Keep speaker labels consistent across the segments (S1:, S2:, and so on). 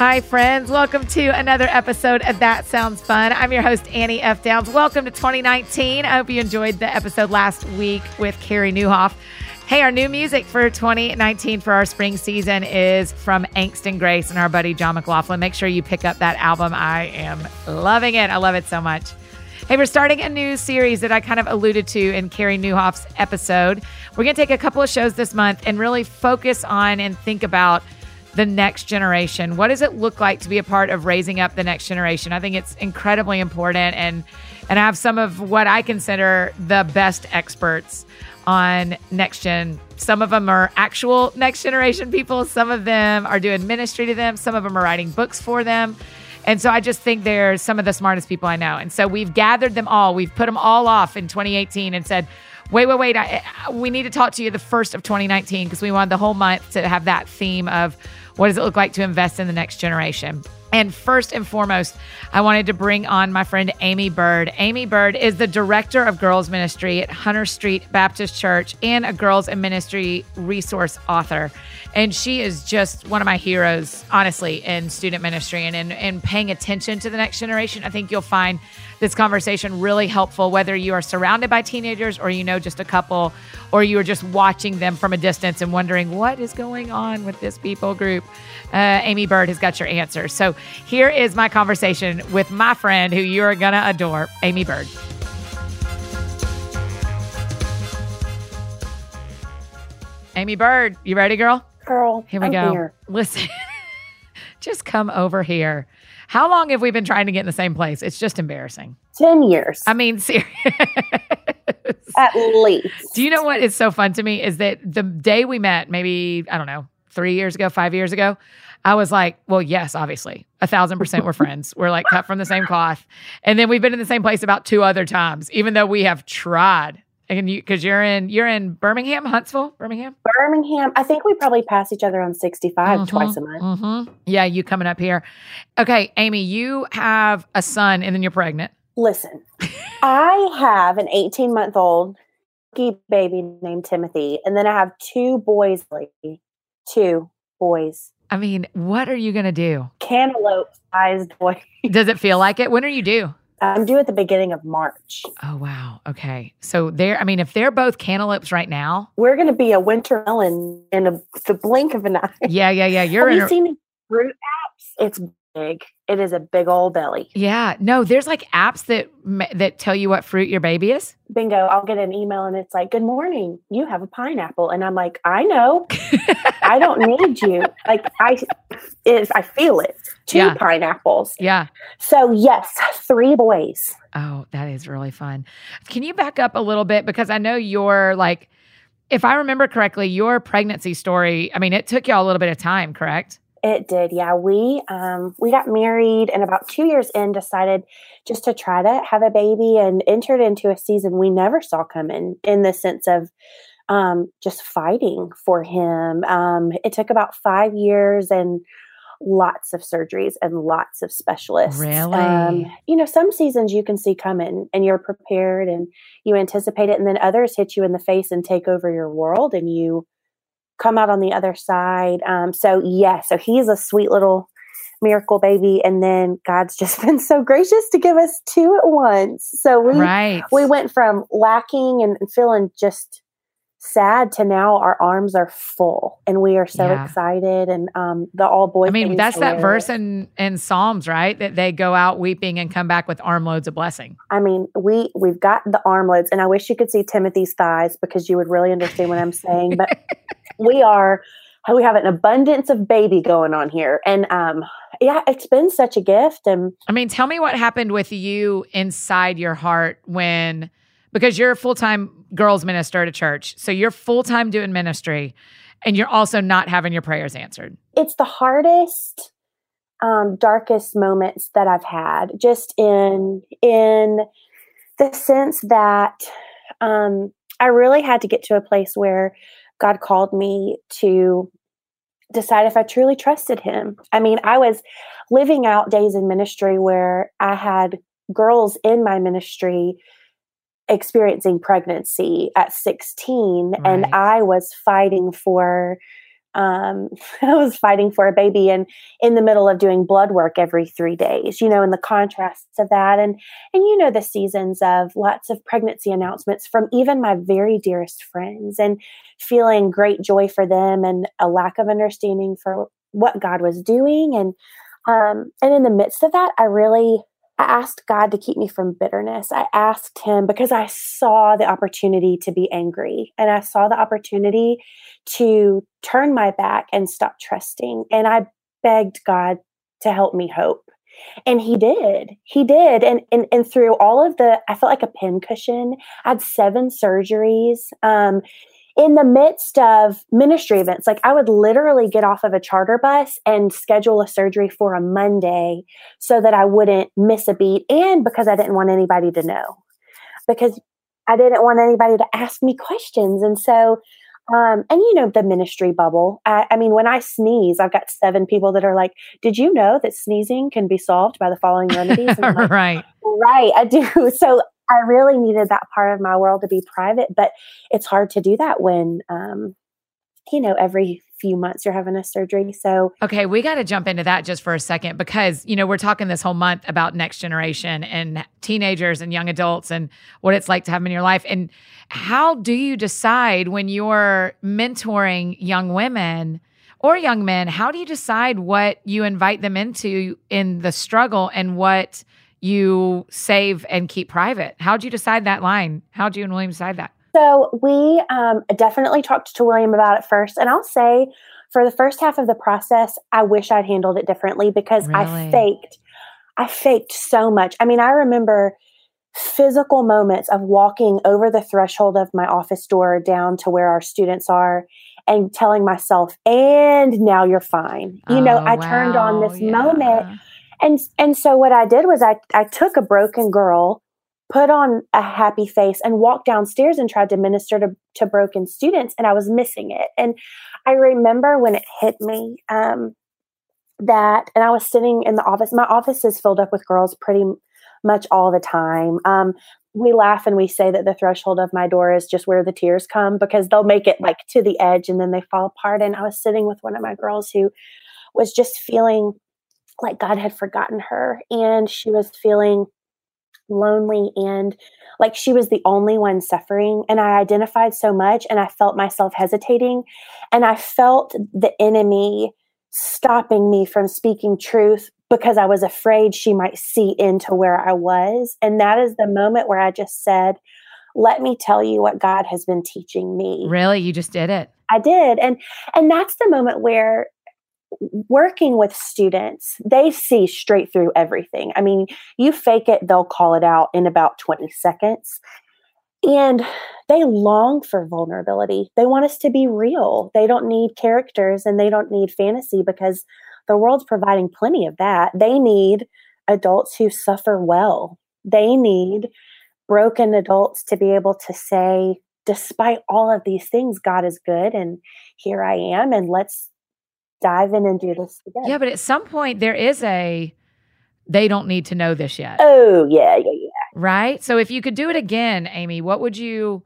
S1: Hi, friends. Welcome to another episode of That Sounds Fun. I'm your host, Annie F. Downs. Welcome to 2019. I hope you enjoyed the episode last week with Carey Nieuwhof. Hey, our new music for 2019 for our spring season is from Angst and Grace and our buddy John McLaughlin. Make sure you pick up that album. I am loving it. I love it so much. Hey, we're starting a new series that I kind of alluded to in Carey Nieuwhof's episode. We're going to take a couple of shows this month and really focus on and think about the next generation. What does it look like to be a part of raising up the next generation? I think it's incredibly important and and I have some of what I consider the best experts on next gen. Some of them are actual next generation people, some of them are doing ministry to them, some of them are writing books for them. And so I just think they're some of the smartest people I know. And so we've gathered them all. We've put them all off in 2018 and said, wait, wait, wait. I, we need to talk to you the first of 2019 because we wanted the whole month to have that theme of what does it look like to invest in the next generation. And first and foremost, I wanted to bring on my friend Amy Byrd. Amy Byrd is the director of girls ministry at Hunter Street Baptist Church and a girls and ministry resource author. And she is just one of my heroes, honestly, in student ministry and in, in paying attention to the next generation. I think you'll find this conversation really helpful, whether you are surrounded by teenagers or you know just a couple, or you are just watching them from a distance and wondering what is going on with this people group. Uh, Amy Byrd has got your answer. So here is my conversation with my friend who you are going to adore, Amy Byrd. Amy Byrd, you ready, girl?
S2: Girl,
S1: Here we
S2: I'm
S1: go.
S2: here.
S1: Listen, just come over here. How long have we been trying to get in the same place? It's just embarrassing.
S2: 10 years
S1: I mean, serious.
S2: at least.
S1: Do you know what is so fun to me is that the day we met, maybe, I don't know, three years ago, five years ago, I was like, well, yes, obviously. A thousand percent we're friends. We're like cut from the same cloth. And then we've been in the same place about two other times, even though we have tried. And you because you're in you're in Birmingham, Huntsville, Birmingham?
S2: Birmingham, I think we probably pass each other on 65 twice a month.
S1: Mm-hmm. Yeah, you coming up here. Okay, Amy, you have a son and then you're pregnant.
S2: Listen, I have an 18 month old baby named Timothy, and then I have two boys, lady. Two boys.
S1: I mean, what are you gonna do?
S2: Cantaloupe sized boy.
S1: Does it feel like it? When are you due?
S2: I'm due at the beginning of March.
S1: Oh wow. Okay. So they're I mean, if they're both cantaloupes right now,
S2: We're going to be a winter melon in a, the blink of an eye.
S1: yeah, yeah, yeah. You're
S2: Have you
S1: a,
S2: seen fruit apps? It's big. It is a big old belly.
S1: Yeah, no, there's like apps that that tell you what fruit your baby is.
S2: bingo, I'll get an email and it's like, Good morning, you have a pineapple. And I'm like, I know. I don't need you. Like I is I feel it. Two
S1: Yeah.
S2: pineapples.
S1: Yeah.
S2: So yes, three boys.
S1: Oh, that is really fun. Can you back up a little bit because I know you're like if I remember correctly, your pregnancy story, I mean, it took y'all a little bit of time, correct?
S2: It did, yeah. We um we got married and about two years in decided just to try to have a baby and entered into a season we never saw coming in the sense of um just fighting for him. Um it took about five years and lots of surgeries and lots of specialists.
S1: Really?
S2: Um, you know, some seasons you can see coming and you're prepared and you anticipate it, and then others hit you in the face and take over your world and you come out on the other side. Um, so yeah, so he's a sweet little miracle baby, and then God's just been so gracious to give us two at once. So we
S1: right.
S2: we went from lacking and and feeling just sad to now our arms are full and we are so
S1: Yeah.
S2: excited and um the all boy
S1: I mean, that's that verse in in Psalms, right? That they go out weeping and come back with armloads of blessing.
S2: I mean, we we've got the arm loads, and I wish you could see Timothy's thighs because you would really understand what I'm saying. But we are we have an abundance of baby going on here, and um, yeah, it's been such a gift. And
S1: I mean, tell me what happened with you inside your heart when, because you're a full time girls minister at a church. So you're full time doing ministry and you're also not having your prayers answered.
S2: it's the hardest, um, darkest moments that I've had, just in in the sense that um, I really had to get to a place where God called me to decide if I truly trusted Him. I mean, I was living out days in ministry where I had girls in my ministry experiencing pregnancy at 16 and I was fighting for um, I was fighting for a baby and in the middle of doing blood work every three days, you know, and the contrasts of that. And, and, you know, the seasons of lots of pregnancy announcements from even my very dearest friends and feeling great joy for them and a lack of understanding for what God was doing. And, um, and in the midst of that, I really I asked God to keep me from bitterness. I asked Him because I saw the opportunity to be angry and I saw the opportunity to turn my back and stop trusting. And I begged God to help me hope. And he did. He did. And, and and through all of the, I felt like a pincushion. I had seven surgeries. Um, in the midst of ministry events. Like I would literally get off of a charter bus and schedule a surgery for a Monday so that I wouldn't miss a beat and because I didn't want anybody to know. Because I didn't want anybody to ask me questions. And so um, and you know the ministry bubble. I, I, mean, when I sneeze, I've got seven people that are like, "Did you know that sneezing can be solved by the following remedies?"
S1: Like, right,
S2: right. I do. So I really needed that part of my world to be private, but it's hard to do that when, um, you know, every few months you're having a surgery. So,
S1: okay, we got to jump into that just for a second because, you know, we're talking this whole month about next generation and teenagers and young adults and what it's like to have them in your life. And how do you decide when you're mentoring young women? Or young men, how do you decide what you invite them into in the struggle and what you save and keep private. How'd you decide that line? How'd you and William decide that?
S2: So we um, definitely talked to William about it first. And I'll say for the first half of the process, I wish I'd handled it differently because really? I faked. I faked so much. I mean, I remember physical moments of walking over the threshold of my office door down to where our students are and telling myself, and now you're fine. You oh, know, I wow. turned on this yeah. moment and and so what I did was I I took a broken girl, put on a happy face, and walked downstairs and tried to minister to to broken students, and I was missing it. And I remember when it hit me um, that, and I was sitting in the office. My office is filled up with girls pretty much all the time. Um, we laugh and we say that the threshold of my door is just where the tears come because they'll make it like to the edge and then they fall apart. And I was sitting with one of my girls who was just feeling like God had forgotten her and she was feeling lonely and like she was the only one suffering. And I identified so much and I felt myself hesitating. And I felt the enemy stopping me from speaking truth because I was afraid she might see into where I was. And that is the moment where I just said, let me tell you what God has been teaching me.
S1: Really? You just did it?
S2: I did. And and that's the moment where working with students, they see straight through everything. I mean, you fake it, they'll call it out in about 20 seconds. And they long for vulnerability. They want us to be real. They don't need characters and they don't need fantasy because the world's providing plenty of that. They need adults who suffer well. They need broken adults to be able to say, despite all of these things, God is good and here I am and let's dive in and do this together.
S1: Yeah, but at some point there is a they don't need to know this yet.
S2: Oh, yeah, yeah, yeah.
S1: Right? So if you could do it again, Amy, what would you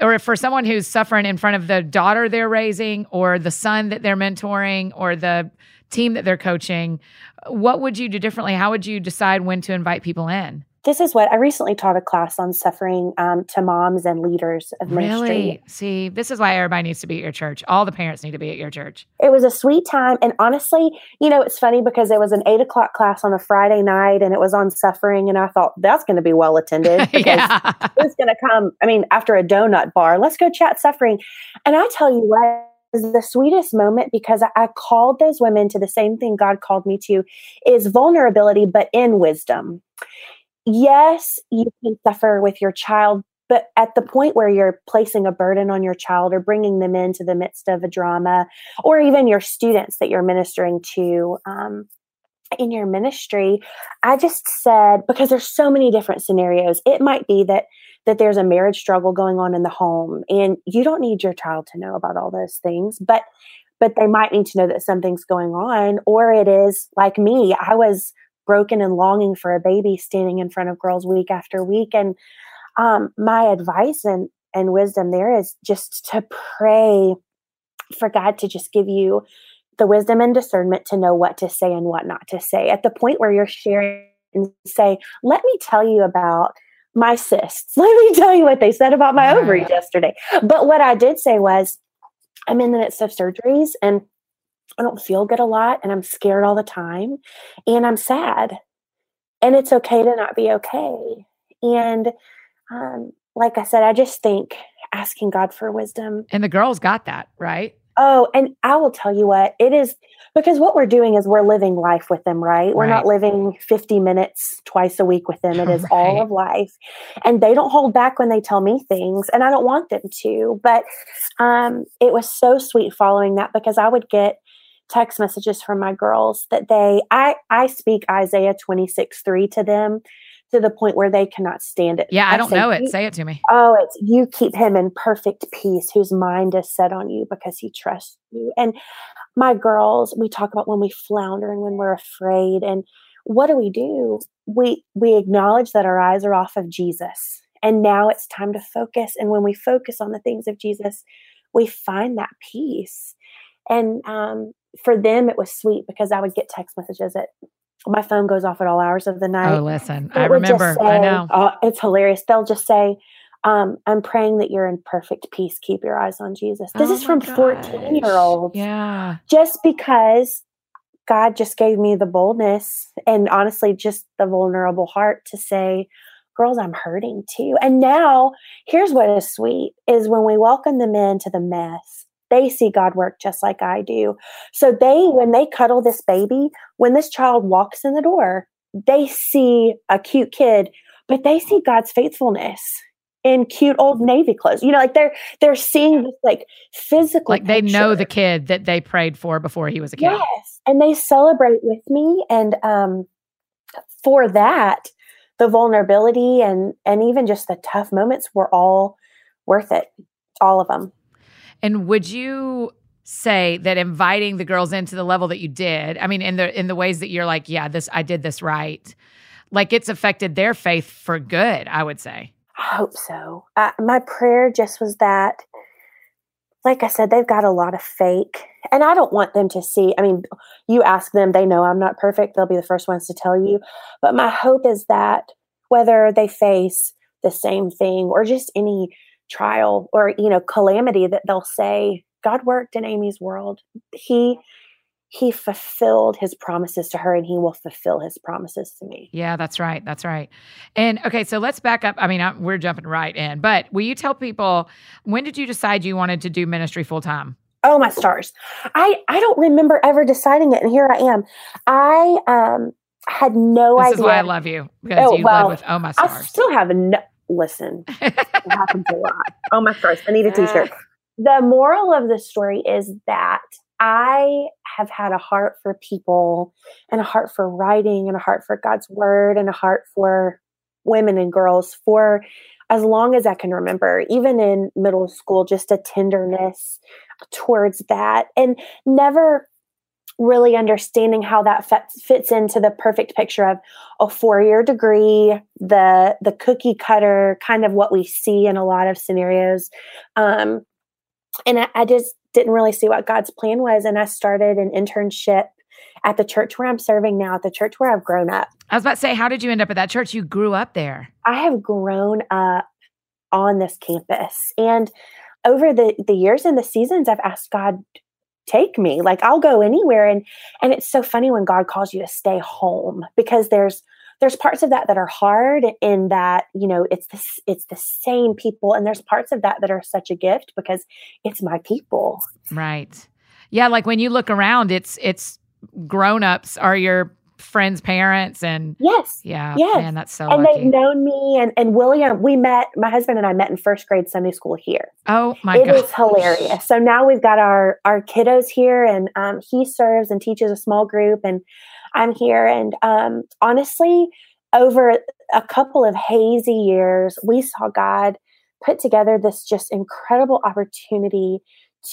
S1: or for someone who's suffering in front of the daughter they're raising or the son that they're mentoring or the team that they're coaching, what would you do differently? How would you decide when to invite people in?
S2: This is what I recently taught a class on suffering um, to moms and leaders of ministry.
S1: Really? See, this is why everybody needs to be at your church. All the parents need to be at your church.
S2: It was a sweet time. And honestly, you know, it's funny because it was an eight o'clock class on a Friday night and it was on suffering. And I thought that's going to be well attended because yeah. it's going to come, I mean, after a donut bar, let's go chat suffering. And I tell you what, the sweetest moment because I called those women to the same thing God called me to is vulnerability, but in wisdom yes, you can suffer with your child, but at the point where you're placing a burden on your child or bringing them into the midst of a drama, or even your students that you're ministering to um, in your ministry, I just said because there's so many different scenarios. It might be that that there's a marriage struggle going on in the home, and you don't need your child to know about all those things, but but they might need to know that something's going on, or it is like me. I was broken and longing for a baby standing in front of girls week after week and um, my advice and and wisdom there is just to pray for God to just give you the wisdom and discernment to know what to say and what not to say. At the point where you're sharing and say, let me tell you about my cysts. Let me tell you what they said about my ovaries yesterday. But what I did say was, I'm in the midst of surgeries and I don't feel good a lot and I'm scared all the time and I'm sad. And it's okay to not be okay. And um, like I said, I just think asking God for wisdom.
S1: And the girls got that, right?
S2: Oh, and I will tell you what, it is because what we're doing is we're living life with them, right? We're right. not living 50 minutes twice a week with them. It is right. all of life. And they don't hold back when they tell me things, and I don't want them to. But um, it was so sweet following that because I would get text messages from my girls that they I I speak Isaiah 26 3 to them to the point where they cannot stand it.
S1: Yeah, I, I don't say, know it. Say it to me.
S2: Oh, it's you keep him in perfect peace whose mind is set on you because he trusts you. And my girls, we talk about when we flounder and when we're afraid and what do we do? We we acknowledge that our eyes are off of Jesus. And now it's time to focus and when we focus on the things of Jesus, we find that peace. And um, for them it was sweet because I would get text messages at my phone goes off at all hours of the night.
S1: Oh, listen, it I remember.
S2: Say,
S1: I know.
S2: Oh, it's hilarious. They'll just say, um, I'm praying that you're in perfect peace. Keep your eyes on Jesus. This oh is from 14 year olds.
S1: Yeah.
S2: Just because God just gave me the boldness and honestly, just the vulnerable heart to say, girls, I'm hurting too. And now here's what is sweet is when we welcome them into the mess, they see God work just like I do. So they, when they cuddle this baby, when this child walks in the door, they see a cute kid, but they see God's faithfulness in cute old navy clothes. You know, like they're they're seeing this like physical
S1: like they picture. know the kid that they prayed for before he was a kid.
S2: Yes. And they celebrate with me and um for that the vulnerability and and even just the tough moments were all worth it. All of them.
S1: And would you say that inviting the girls into the level that you did, I mean, in the in the ways that you're like, yeah, this I did this right, like it's affected their faith for good, I would say.
S2: I hope so. Uh, my prayer just was that, like I said, they've got a lot of fake, and I don't want them to see. I mean, you ask them, they know I'm not perfect. They'll be the first ones to tell you. But my hope is that whether they face the same thing or just any trial or you know calamity that they'll say god worked in amy's world. He he fulfilled his promises to her and he will fulfill his promises to me.
S1: Yeah that's right that's right. And okay so let's back up. I mean I, we're jumping right in but will you tell people when did you decide you wanted to do ministry full time
S2: oh my stars. I i don't remember ever deciding it and here i am. I um had no
S1: this
S2: idea.
S1: This is why I love you because oh, you well, live with Oh My Stars.
S2: I still have no, listen, it happens a lot. Oh my first, I need a t-shirt. The moral of the story is that I have had a heart for people and a heart for writing and a heart for God's word and a heart for women and girls for as long as I can remember, even in middle school, just a tenderness towards that and never really understanding how that fits into the perfect picture of a four-year degree the the cookie cutter kind of what we see in a lot of scenarios. Um, and I, I just didn't really see what god's plan was and i started an internship at the church where i'm serving now at the church where i've grown up.
S1: I was about to say how did you end up at that church? You grew up there.
S2: I have grown up on this campus and over the the years and the seasons i've asked god take me. Like i'll go anywhere and and it's so funny when god calls you to stay home because there's there's parts of that that are hard in that you know it's this it's the same people and there's parts of that that are such a gift because it's my people.
S1: Right. Yeah like when you look around it's it's grown-ups are your friends' parents and
S2: yes,
S1: yeah,
S2: yes.
S1: man, that's so.
S2: And
S1: lucky.
S2: they've known me and and William. We met. My husband and I met in first grade Sunday school here.
S1: Oh my
S2: it
S1: god,
S2: it is hilarious. So now we've got our our kiddos here, and um, he serves and teaches a small group, and I'm here. And um, honestly, over a couple of hazy years, we saw God put together this just incredible opportunity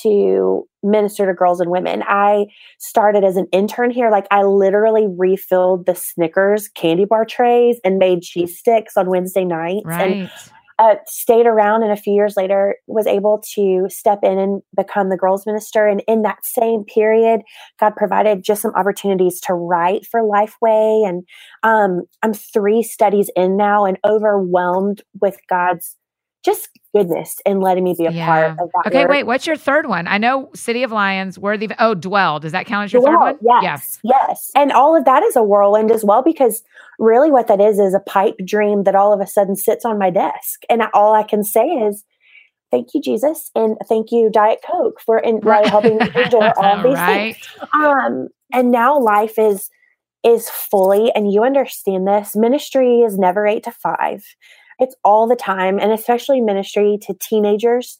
S2: to minister to girls and women. I started as an intern here. Like I literally refilled the Snickers candy bar trays and made cheese sticks on Wednesday nights.
S1: Right.
S2: And uh, stayed around and a few years later was able to step in and become the girls minister and in that same period god provided just some opportunities to write for lifeway and um, i'm three studies in now and overwhelmed with god's just goodness and letting me be a
S1: Yeah.
S2: part of that
S1: Okay, wait. What's your third one? I know City of Lions, Worthy. Of, oh, Dwell. Does that count as your third
S2: Well,
S1: one?
S2: Yes, yes. And all of that is a whirlwind as well, because really what that is is a pipe dream that all of a sudden sits on my desk. And all I can say is, thank you, Jesus, and thank you, Diet Coke, for in,
S1: Right.
S2: helping me endure all these
S1: right.
S2: things. Um, and now life is is fully, and you understand this. Ministry is never eight to five. It's all the time, and especially ministry to teenagers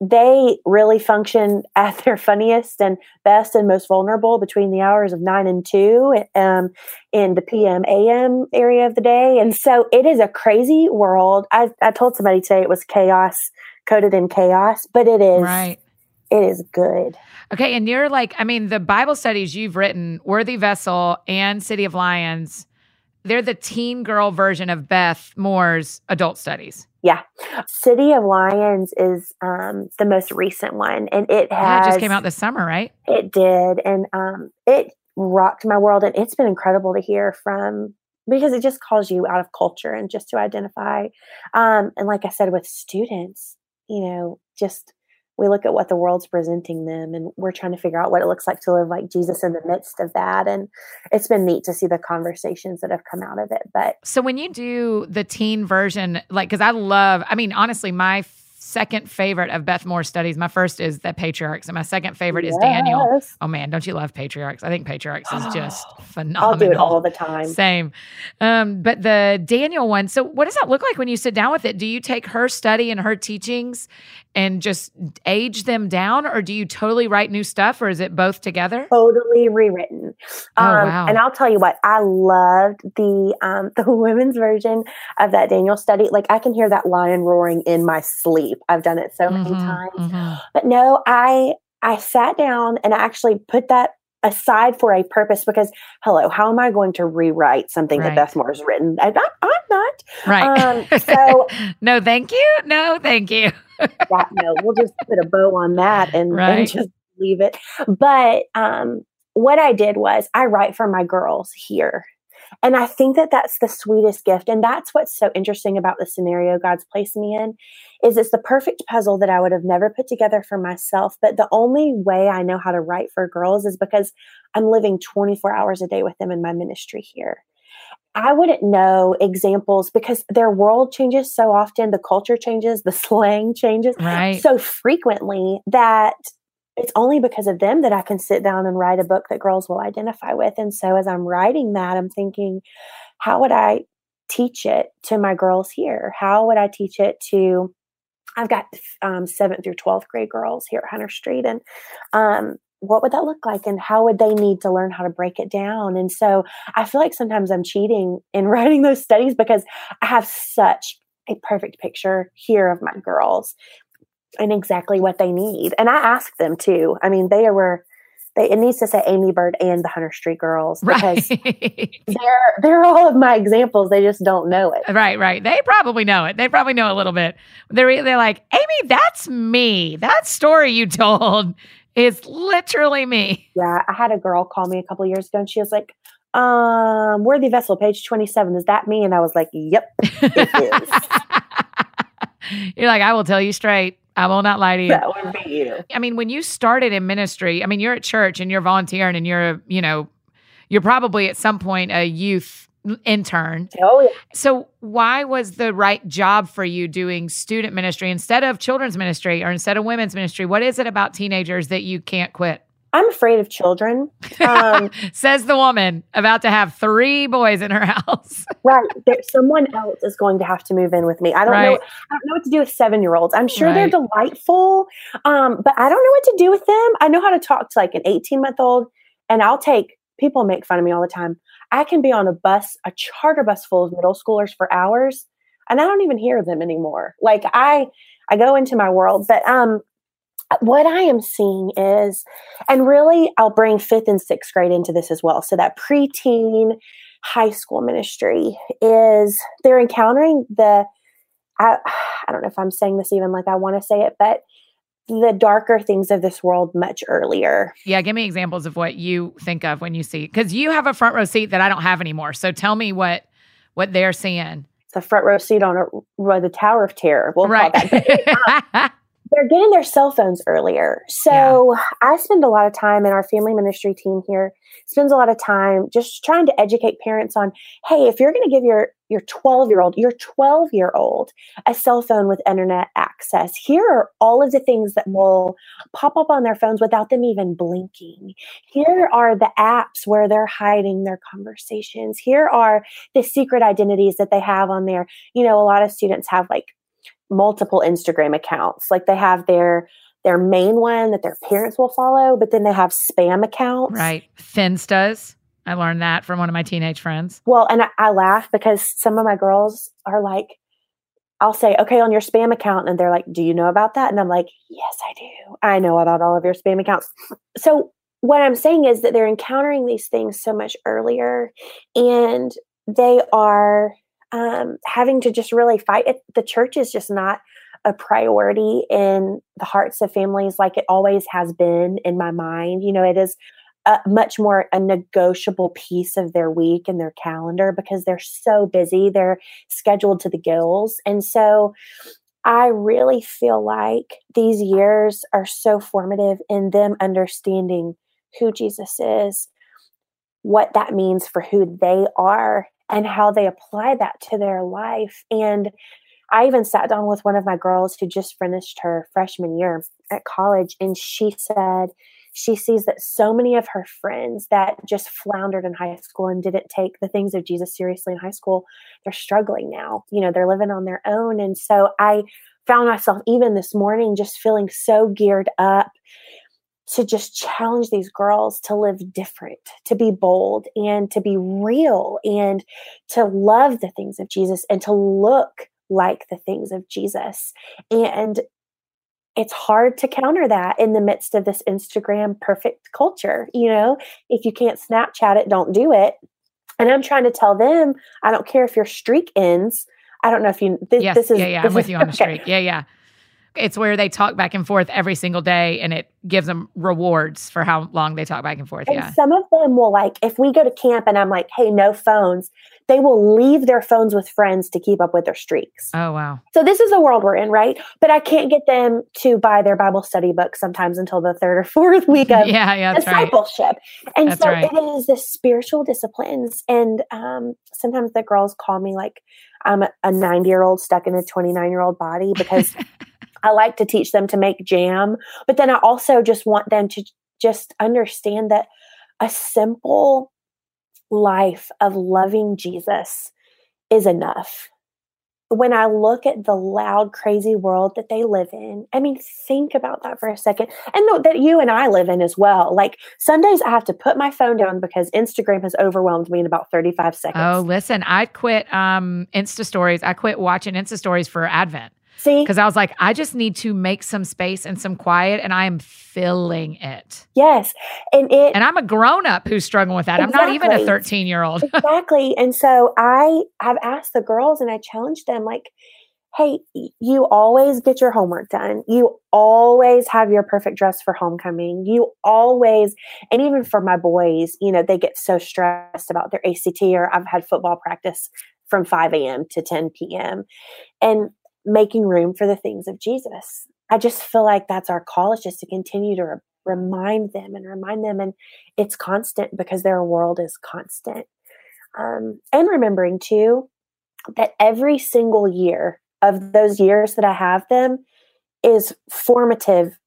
S2: they really function at their funniest and best and most vulnerable between the hours of 9 and 2 um, in the pm am area of the day and so it is a crazy world i, I told somebody today it was chaos coded in chaos but it is
S1: Right.
S2: it is good
S1: Okay, and you're like, I mean, the Bible studies you've written, Worthy Vessel and City of Lions, they're the teen girl version of Beth Moore's adult studies.
S2: yeah city of lions is um, the most recent one and it
S1: Yeah,
S2: has
S1: it just came out this summer, right?
S2: It did. And um, it rocked my world. And it's been incredible to hear from because it just calls you out of culture and just to identify. Um, and like I said, with students, you know, just we look at what the world's presenting them and we're trying to figure out what it looks like to live like Jesus in the midst of that. And it's been neat to see the conversations that have come out of it. But
S1: So when you do the teen version, like, because I love, I mean, honestly, my second favorite of Beth Moore studies, my first is the patriarchs, and my second favorite is Daniel. Oh man, don't you love patriarchs? I think patriarchs is just phenomenal.
S2: I'll do it all the time.
S1: Same. Um, but the Daniel one, so what does that look like when you sit down with it? Do you take her study and her teachings and just age them down, or do you totally write new stuff, or is it both together?
S2: totally rewritten.
S1: Oh,
S2: Um,
S1: wow.
S2: And I'll tell you what, I loved the um, the women's version of that Daniel study. Like I can hear that lion roaring in my sleep. I've done it so many
S1: Mhm,
S2: times.
S1: mhm.
S2: But no, I I sat down and I actually put that aside for a purpose because hello, how am I going to rewrite something
S1: Right.
S2: that Beth Moore's written? I, I, I'm not.
S1: Right.
S2: Um, so
S1: no, thank you. No, thank you.
S2: yeah, no, we'll just put a bow on that and,
S1: Right.
S2: and just leave it. But um, what I did was I write for my girls here. And I think that that's the sweetest gift. And that's what's so interesting about the scenario God's placed me in is it's the perfect puzzle that I would have never put together for myself. But the only way I know how to write for girls is because I'm living 24 hours a day with them in my ministry here. I wouldn't know examples because their world changes so often, the culture changes, the slang changes
S1: Right.
S2: so frequently that it's only because of them that I can sit down and write a book that girls will identify with. And so as I'm writing that, I'm thinking, how would I teach it to my girls here? How would I teach it to I've got um, seventh through 12th grade girls here at Hunter Street. And um, what would that look like? And how would they need to learn how to break it down? And so I feel like sometimes I'm cheating in writing those studies because I have such a perfect picture here of my girls and exactly what they need. And I asked them too. I mean, they were, they, it needs to say Amy Byrd and the Hunter Street girls because
S1: Right.
S2: they're, they're all of my examples. They just don't know it.
S1: Right, right. They probably know it. They probably know a little bit. They're they're like, Amy, that's me. That story you told is literally me.
S2: Yeah, I had a girl call me a couple years ago and she was like, um, Worthy Vessel, page 27. Is that me? And I was like, Yep, it is.
S1: You're like, I will tell you straight. I will not lie to you.
S2: that would be you.
S1: I mean, when you started in ministry, I mean, you're at church and you're volunteering and you're, you know, you're probably at some point a youth intern.
S2: Oh, yeah.
S1: So, why was the right job for you doing student ministry instead of children's ministry or instead of women's ministry? What is it about teenagers that you can't quit?
S2: I'm afraid of children. Um,
S1: Says the woman about to have three boys in her house.
S2: right. There, someone else is going to have to move in with me. I don't know. I don't know what to do with seven year olds. I'm sure they're delightful, um, but I don't know what to do with them. I know how to talk to like an 18 month old, and I'll take people make fun of me all the time. I can be on a bus, a charter bus full of middle schoolers for hours, and I don't even hear them anymore. Like I, I go into my world, but um, what I am seeing is, and really, I'll bring fifth and sixth grade into this as well. So that preteen high school ministry is they're encountering the I, I don't know if I'm saying this even like I want to say it, but the darker things of this world much earlier.
S1: Yeah, give me examples of what you think of when you see because you have a front row seat that I don't have anymore. So tell me what what they're seeing.
S2: It's a front row seat on a, the Tower of Terror.
S1: We'll right. call that.
S2: they're getting their cell phones earlier. So yeah. I spend a lot of time and our family ministry team here spends a lot of time just trying to educate parents on, hey, if you're going to give your your 12 year old, your 12 year old a cell phone with internet access, here are all of the things that will pop up on their phones without them even blinking. Here are the apps where they're hiding their conversations. Here are the secret identities that they have on there. You know, a lot of students have like multiple Instagram accounts. Like they have their their main one that their parents will follow, but then they have spam accounts.
S1: Right. Finstas. I learned that from one of my teenage friends.
S2: Well, and I, I laugh because some of my girls are like, I'll say, okay, on your spam account. And they're like, do you know about that? And I'm like, yes, I do. I know about all of your spam accounts. So, what I'm saying is that they're encountering these things so much earlier and they are um, having to just really fight it. The church is just not a priority in the hearts of families like it always has been in my mind. You know, it is a much more a negotiable piece of their week and their calendar because they're so busy. They're scheduled to the gills. And so I really feel like these years are so formative in them understanding who Jesus is, what that means for who they are, and how they apply that to their life. And I even sat down with one of my girls who just finished her freshman year at college, and she said she sees that so many of her friends that just floundered in high school and didn't take the things of Jesus seriously in high school, they're struggling now. You know, they're living on their own. And so I found myself even this morning just feeling so geared up to just challenge these girls to live different, to be bold and to be real and to love the things of Jesus and to look like the things of Jesus. And it's hard to counter that in the midst of this Instagram perfect culture. You know, if you can't Snapchat it, don't do it. And I'm trying to tell them, I don't care if your streak ends. I don't know if you.
S1: This, yes, this is. Yeah, yeah. I'm with you on the streak. Yeah, yeah. It's where they talk back and forth every single day and it gives them rewards for how long they talk back and forth.
S2: And
S1: yeah.
S2: Some of them will like, if we go to camp and I'm like, hey, no phones, they will leave their phones with friends to keep up with their streaks.
S1: Oh, wow.
S2: So this is the world we're in, right? But I can't get them to buy their Bible study book sometimes until the third or fourth week of
S1: yeah, yeah,
S2: discipleship.
S1: Right.
S2: And
S1: that's
S2: so
S1: right.
S2: it is the spiritual disciplines. And um, sometimes the girls call me like, I'm a 90 year old stuck in a 29 year old body because I like to teach them to make jam, but then I also just want them to just understand that a simple life of loving Jesus is enough. When I look at the loud, crazy world that they live in, I mean, think about that for a second. And that you and I live in as well. Like Sundays, I have to put my phone down because Instagram has overwhelmed me in about 35 seconds.
S1: Oh, listen, I quit um, Insta stories. I quit watching Insta stories for Advent.
S2: See?
S1: Because I was like, I just need to make some space and some quiet, and I am filling it.
S2: Yes. And it
S1: And I'm a grown up who's struggling with that. Exactly. I'm not even a 13 year old.
S2: exactly. And so I have asked the girls and I challenged them like, hey, you always get your homework done. You always have your perfect dress for homecoming. You always, and even for my boys, you know, they get so stressed about their ACT or I've had football practice from 5 a.m. to 10 p.m. And making room for the things of Jesus. I just feel like that's our call is just to continue to re- remind them and remind them. And it's constant because their world is constant. Um, and remembering too that every single year of those years that I have them is formative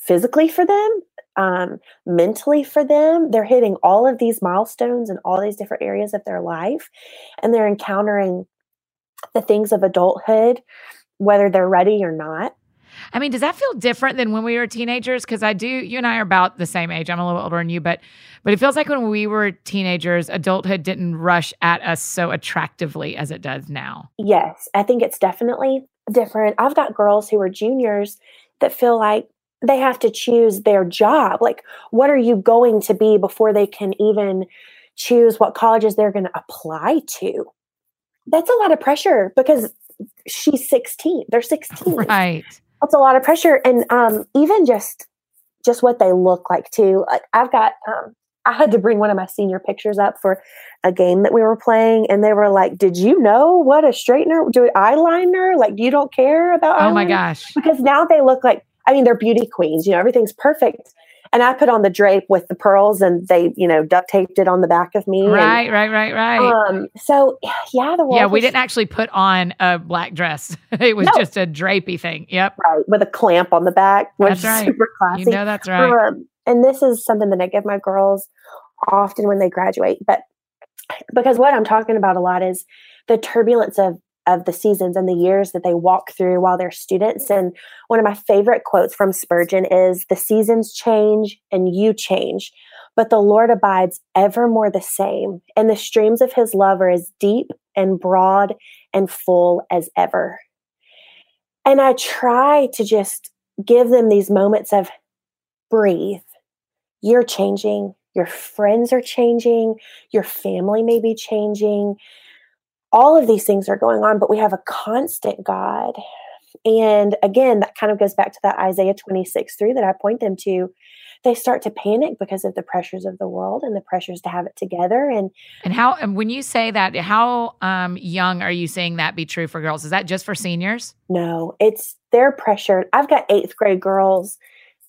S2: physically for them, um, mentally for them. They're hitting all of these milestones in all these different areas of their life, and they're encountering the things of adulthood, whether they're ready or not.
S1: I mean, does that feel different than when we were teenagers? Because I do, you and I are about the same age. I'm a little older than you, but but it feels like when we were teenagers, adulthood didn't rush at us so attractively as it does now.
S2: Yes, I think it's definitely different. I've got girls who are juniors that feel like they have to choose their job. Like, what are you going to be before they can even choose what colleges they're going to apply to? That's a lot of pressure because she's 16. They're 16.
S1: Right.
S2: That's a lot of pressure. And um, even just just what they look like too. Like I've got um, I had to bring one of my senior pictures up for a game that we were playing, and they were like, "Did you know what a straightener, do eyeliner? Like, you don't care about?"
S1: Oh my gosh.
S2: Because now they look like. I mean, they're beauty queens. You know, everything's perfect. And I put on the drape with the pearls, and they, you know, duct taped it on the back of me. and,
S1: Right, right, right, right.
S2: um. So yeah, the world
S1: yeah, we
S2: is-
S1: didn't actually put on a black dress. it was
S2: No.
S1: just a drapey thing. Yep.
S2: right with a clamp on the back, which
S1: That's
S2: is
S1: right.
S2: super classy.
S1: You know that's right.
S2: Um, and this is something that I give my girls often when they graduate. But because what I'm talking about a lot is the turbulence of of the seasons and the years that they walk through while they're students. And one of my favorite quotes from Spurgeon is the seasons change and you change, but the Lord abides evermore the same, and the streams of his love are as deep and broad and full as ever. And I try to just give them these moments of breathe. You're changing. Your friends are changing. Your family may be changing. All of these things are going on, but we have a constant God. And again, that kind of goes back to that Isaiah 26 3 that I point them to. They start to panic because of the pressures of the world and the pressures to have it together. And
S1: And how and when you say that, how um, young are you saying that be true for girls? Is that just for seniors?
S2: No, it's they're pressured. I've got eighth grade girls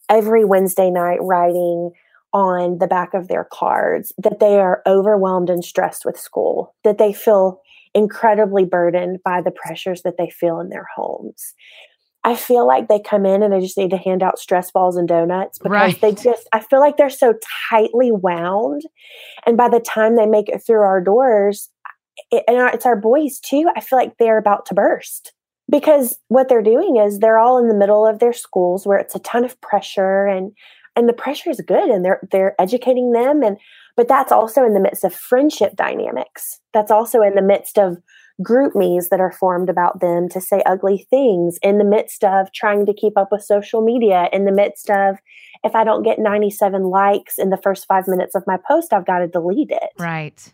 S2: every Wednesday night writing on the back of their cards that they are overwhelmed and stressed with school, that they feel incredibly burdened by the pressures that they feel in their homes. I feel like they come in and they just need to hand out stress balls and donuts because
S1: Right.
S2: they just, I feel like they're so tightly wound. And by the time they make it through our doors, it, and it's our boys too, I feel like they're about to burst because what they're doing is they're all in the middle of their schools where it's a ton of pressure and and the pressure is good and they're they're educating them and but that's also in the midst of friendship dynamics that's also in the midst of GroupMe's that are formed about them to say ugly things in the midst of trying to keep up with social media in the midst of if i don't get 97 likes in the first 5 minutes of my post i've got to delete it
S1: Right.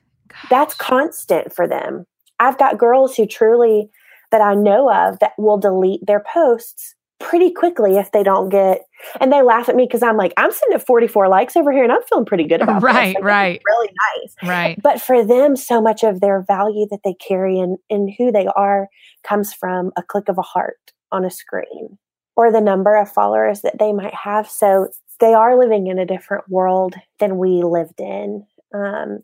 S2: that's constant for them. I've got girls who truly that I know of that will delete their posts pretty quickly if they don't get and they laugh at me because I'm like, I'm sitting at 44 likes over here and I'm feeling pretty good about.
S1: Right,
S2: this is
S1: right.
S2: Really nice.
S1: Right.
S2: But for them, so much of their value that they carry and, and who they are comes from a click of a heart on a screen or the number of followers that they might have. So they are living in a different world than we lived in, um,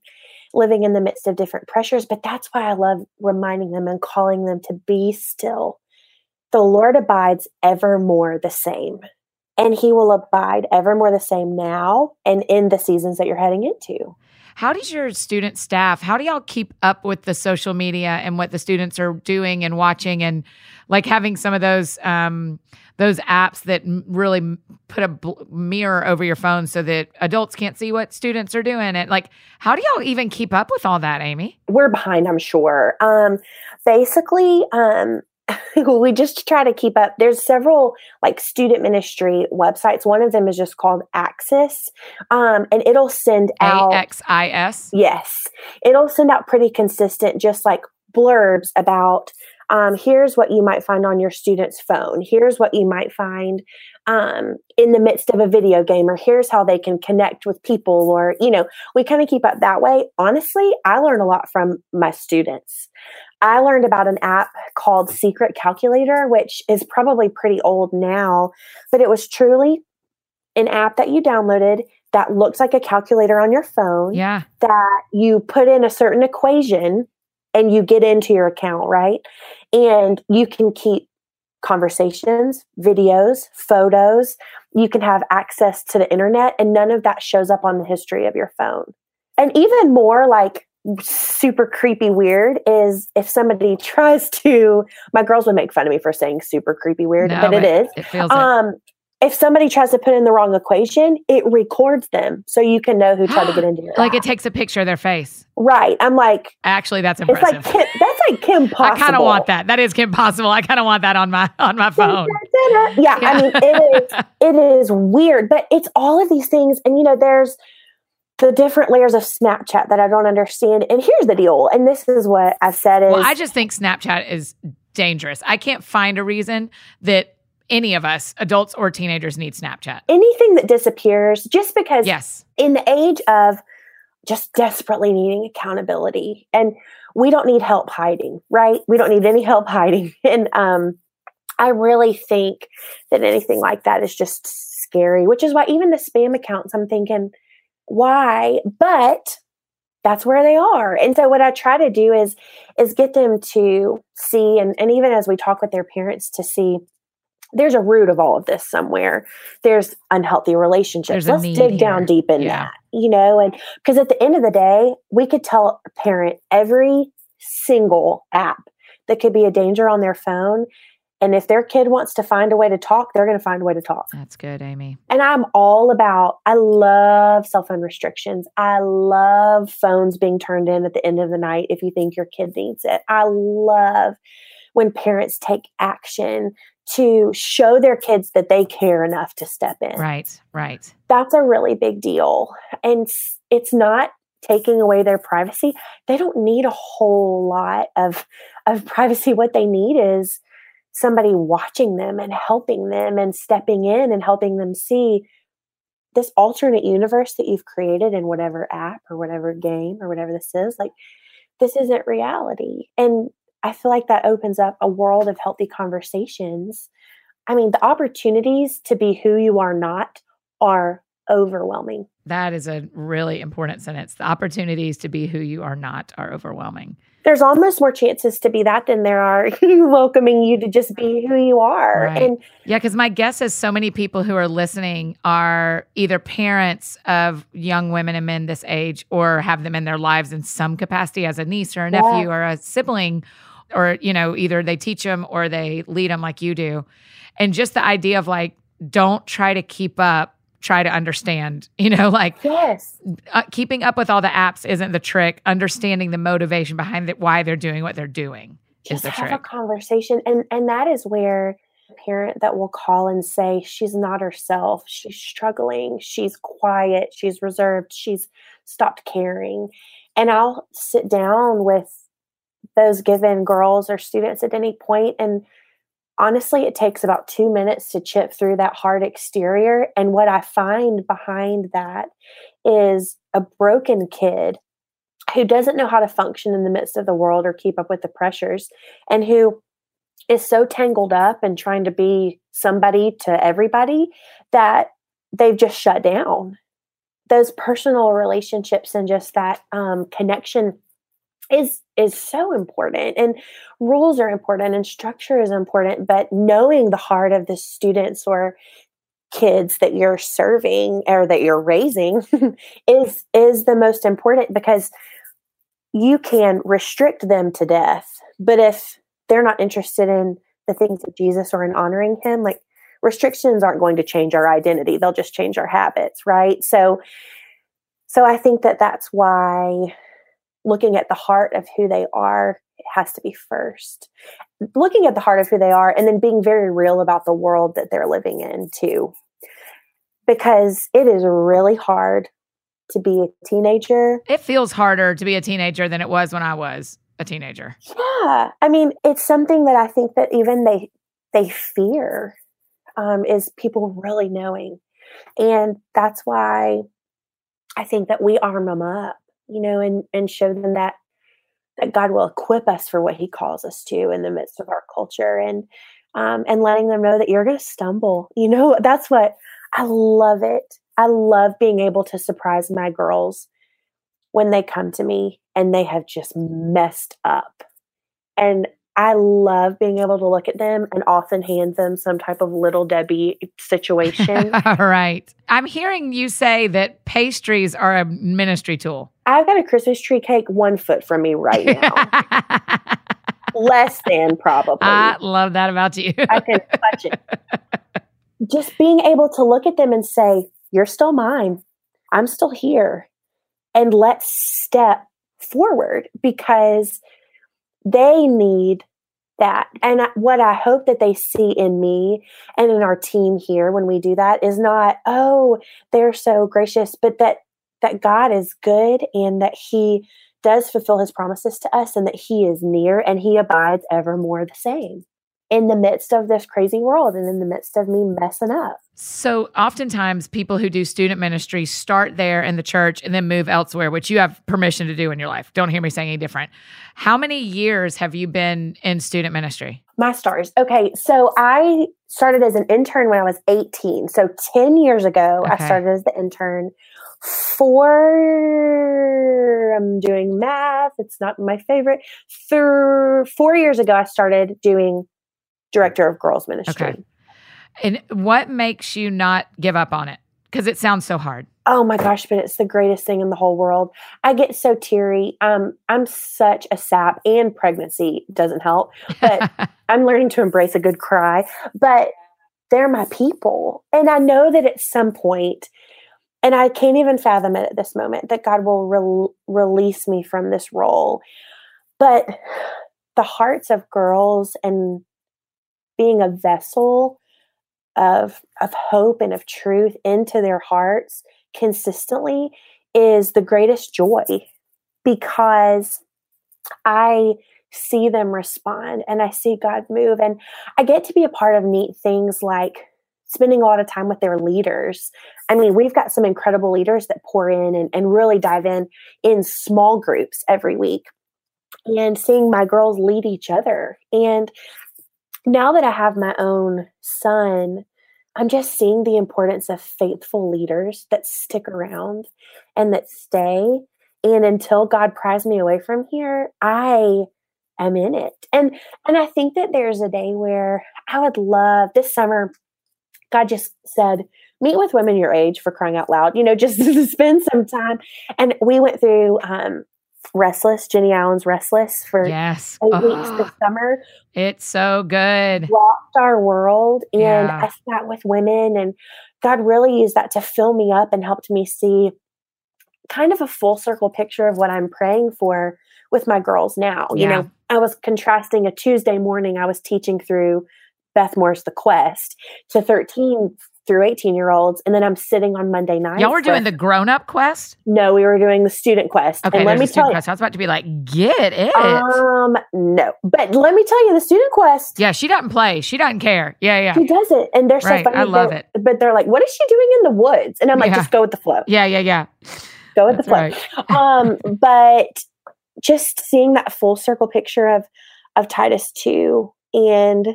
S2: living in the midst of different pressures. But that's why I love reminding them and calling them to be still. The Lord abides evermore the same. And he will abide evermore the same now and in the seasons that you're heading into.
S1: How does your student staff, how do y'all keep up with the social media and what the students are doing and watching and like having some of those um those apps that really put a bl- mirror over your phone so that adults can't see what students are doing and like how do y'all even keep up with all that, Amy?
S2: we're behind i'm sure um basically um we just try to keep up. There's several like student ministry websites. One of them is just called axis um and it'll send out
S1: A X I S.
S2: yes. It'll send out pretty consistent just like blurbs about um, here's what you might find on your student's phone. Here's what you might find um, in the midst of a video game or here's how they can connect with people or you know we kind of keep up that way. Honestly i learn a lot from my students i learned about an app called secret calculator which is probably pretty old now but it was truly an app that you downloaded that looks like a calculator on your phone
S1: Yeah.
S2: that you put in a certain equation and you get into your account, right? And you can keep conversations, videos, photos. You can have access to the internet, and none of that shows up on the history of your phone. And even more like super creepy weird is if somebody tries to, my girls would make fun of me for saying super creepy weird,
S1: No,
S2: but it is.
S1: It feels it.
S2: Um, if somebody tries to put in the wrong equation, it records them so you can know who tried to get into your
S1: like it takes a picture of their face.
S2: Right. I'm like,
S1: Actually, that's
S2: it's
S1: impressive.
S2: like Kim, that's like Kim Possible.
S1: I kind of want that. That is Kim Possible. I kind of want that on my on my phone.
S2: Yeah, I mean, it is it is weird, but it's all of these things, and you know, there's the different layers of Snapchat that I don't understand. And here's the deal, and this is what I've said is
S1: Well, I just think Snapchat is dangerous. I can't find a reason that any of us, adults or teenagers, need Snapchat.
S2: Anything that disappears just because
S1: Yes.
S2: in the age of just desperately needing accountability and we don't need help hiding, right? We don't need any help hiding. And um I really think that anything like that is just scary, which is why even the spam accounts, I'm thinking, why? But that's where they are. And so what I try to do is is get them to see and, and even as we talk with their parents to see there's a root of all of this somewhere. There's unhealthy relationships.
S1: There's
S2: Let's dig down deep in
S1: Yeah.
S2: that, you know, and because at the end of the day, we could tell a parent every single app that could be a danger on their phone. And if their kid wants to find a way to talk, they're going to find a way to talk.
S1: That's good, Amy.
S2: And I'm all about, I love cell phone restrictions. I love phones being turned in at the end of the night if you think your kid needs it. I love when parents take action to show their kids that they care enough to step in.
S1: Right, right.
S2: That's a really big deal. And it's not taking away their privacy. They don't need a whole lot of, of privacy. What they need is somebody watching them and helping them and stepping in and helping them see this alternate universe that you've created in whatever app or whatever game or whatever this is like this isn't reality and i feel like that opens up a world of healthy conversations i mean the opportunities to be who you are not are overwhelming
S1: That is a really important sentence. The opportunities to be who you are not are overwhelming.
S2: There's almost more chances to be that than there are welcoming you to just be who you are
S1: Right.
S2: and
S1: Yeah, because my guess is so many people who are listening are either parents of young women and men this age or have them in their lives in some capacity as a niece or a
S2: Yeah.
S1: nephew or a sibling, or, you know, either they teach them or they lead them like you do. And just the idea of like, don't try to keep up, try to understand, you know, like
S2: yes.
S1: uh, keeping up with all the apps isn't the trick. Understanding the motivation behind it, why they're doing what they're doing is
S2: just
S1: the
S2: have
S1: trick.
S2: a conversation and and that is where a parent that will call and say she's not herself. She's struggling. She's quiet. She's reserved. She's stopped caring. And i'll sit down with those given girls or students at any point and honestly it takes about two minutes to chip through that hard exterior. And what i find behind that is a broken kid who doesn't know how to function in the midst of the world or keep up with the pressures and who is so tangled up and trying to be somebody to everybody that they've just shut down. Those personal relationships and just that um, connection is is so important and rules are important and structure is important but knowing the heart of the students or kids that you're serving or that you're raising is is the most important because you can restrict them to death but if they're not interested in the things of Jesus or in honoring him like restrictions aren't going to change our identity. They'll just change our habits right? So so i think that that's why looking at the heart of who they are it has to be first. Looking at the heart of who they are and then being very real about the world that they're living in too. Because it is really hard to be a teenager.
S1: It feels harder to be a teenager than it was when I was a teenager.
S2: yeah. I mean it's something that i think that even they they fear um, is people really knowing. And that's why i think that we arm them up you know and and show them that that god will equip us for what he calls us to in the midst of our culture and um, and letting them know that you're going to stumble you know that's what i love it i love being able to surprise my girls when they come to me and they have just messed up. And I love being able to look at them and often hand them some type of little Debbie situation.
S1: All right. I'm hearing you say that pastries are a ministry tool.
S2: I've got a Christmas tree cake one foot from me right now, less than probably.
S1: I love that about you.
S2: I can touch it. Just being able to look at them and say, You're still mine. I'm still here. And let's step forward because they need that. And what I hope that they see in me and in our team here when we do that is not, oh, they're so gracious, but that that God is good and that he does fulfill his promises to us and that he is near and he abides evermore the same in the midst of this crazy world and in the midst of me messing up.
S1: So, oftentimes, people who do student ministry start there in the church and then move elsewhere, which you have permission to do in your life. Don't hear me saying any different. How many years have you been in student ministry?
S2: My stars. Okay. So, I started as an intern when I was 18. So, 10 years ago, okay. I started as the intern. Four, I'm doing math. It's not my favorite. Thir- four years ago, I started doing director of girls ministry. Okay.
S1: And what makes you not give up on it? Because it sounds so hard.
S2: Oh my gosh, but it's the greatest thing in the whole world. I get so teary. Um, I'm such a sap, and pregnancy doesn't help. But I'm learning to embrace a good cry. But they're my people, and I know that at some point, and I can't even fathom it at this moment that God will re- release me from this role. But the hearts of girls and being a vessel of of hope and of truth into their hearts consistently is the greatest joy because I see them respond and I see God move and I get to be a part of neat things like spending a lot of time with their leaders. I mean, we've got some incredible leaders that pour in and, and really dive in in small groups every week and seeing my girls lead each other. And now that I have my own son, I'm just seeing the importance of faithful leaders that stick around and that stay. And until God pries me away from here, I am in it. And and I think that there's a day where I would love this summer. God just said, meet with women your age for crying out loud. You know, just to spend some time. And we went through um, Restless, Jennie Allen's Restless for
S1: yes.
S2: eight oh, weeks this summer.
S1: It's so good.
S2: Rocked our world. And yeah. I sat with women and God really used that to fill me up and helped me see kind of a full circle picture of what I'm praying for with my girls now. Yeah. You know, I was contrasting a Tuesday morning I was teaching through Beth Moore's The Quest to 13 through 18 year olds. And then I'm sitting on Monday night.
S1: Y'all were doing the grown up quest?
S2: No, we were doing the student quest.
S1: Okay,
S2: and
S1: let me tell you. Quest. I was about to be like, get it.
S2: Um, no. But let me tell you, the student quest.
S1: Yeah, she doesn't play. She doesn't care. Yeah, yeah.
S2: She doesn't. And they're so funny.
S1: I love it.
S2: But they're like, what is she doing in the woods? And I'm like, yeah. just go with the flow.
S1: Yeah, yeah, yeah.
S2: Go with That's the flow. Right. um, but just seeing that full circle picture of of Titus 2 and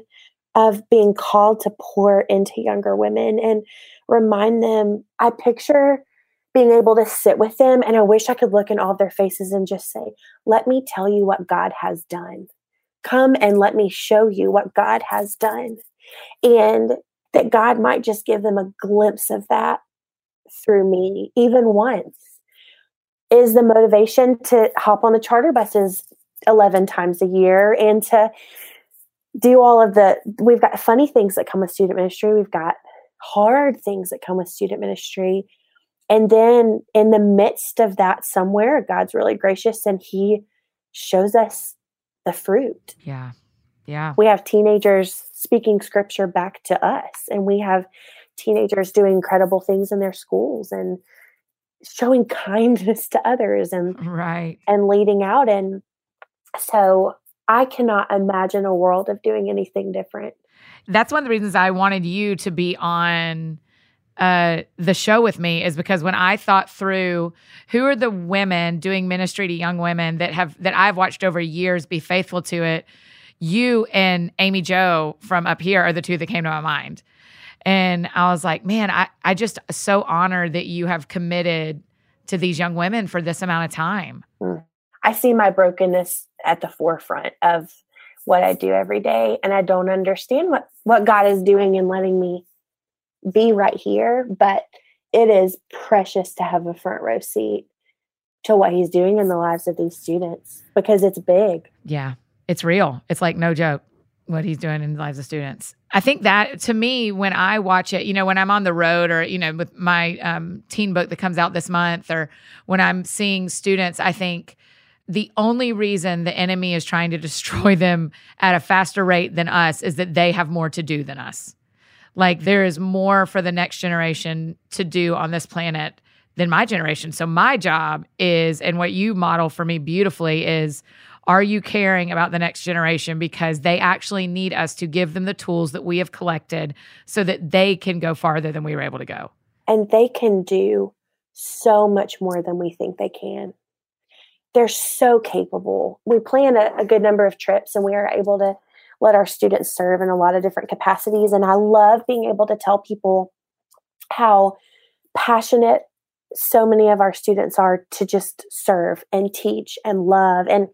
S2: of being called to pour into younger women and remind them. I picture being able to sit with them, and I wish I could look in all their faces and just say, Let me tell you what God has done. Come and let me show you what God has done. And that God might just give them a glimpse of that through me, even once. Is the motivation to hop on the charter buses 11 times a year and to do all of the we've got funny things that come with student ministry. We've got hard things that come with student ministry. And then in the midst of that somewhere god's really gracious and he shows us the fruit.
S1: Yeah. Yeah.
S2: We have teenagers speaking scripture back to us and we have teenagers doing incredible things in their schools and showing kindness to others and
S1: right.
S2: and leading out. And so I cannot imagine a world of doing anything different.
S1: That's one of the reasons I wanted you to be on uh, the show with me is because when I thought through who are the women doing ministry to young women that have that I've watched over years be faithful to it, you and Amy Joe from up here are the two that came to my mind. And I was like, man, I, I just so honored that you have committed to these young women for this amount of time.
S2: Mm. I see my brokenness at the forefront of what I do every day. And I don't understand what, what God is doing and letting me be right here. But it is precious to have a front row seat to what he's doing in the lives of these students because it's big.
S1: Yeah, it's real. It's like no joke what he's doing in the lives of students. I think that to me, when I watch it, you know, when I'm on the road or, you know, with my um, teen book that comes out this month or when I'm seeing students, I think, the only reason the enemy is trying to destroy them at a faster rate than us is that they have more to do than us. Like mm-hmm. there is more for the next generation to do on this planet than my generation. So my job is, and what you model for me beautifully is, are you caring about the next generation because they actually need us to give them the tools that we have collected so that they can go farther than we were able to go?
S2: And they can do so much more than we think they can. They're so capable. We plan a, a good number of trips and we are able to let our students serve in a lot of different capacities. And I love being able to tell people how passionate so many of our students are to just serve and teach and love. And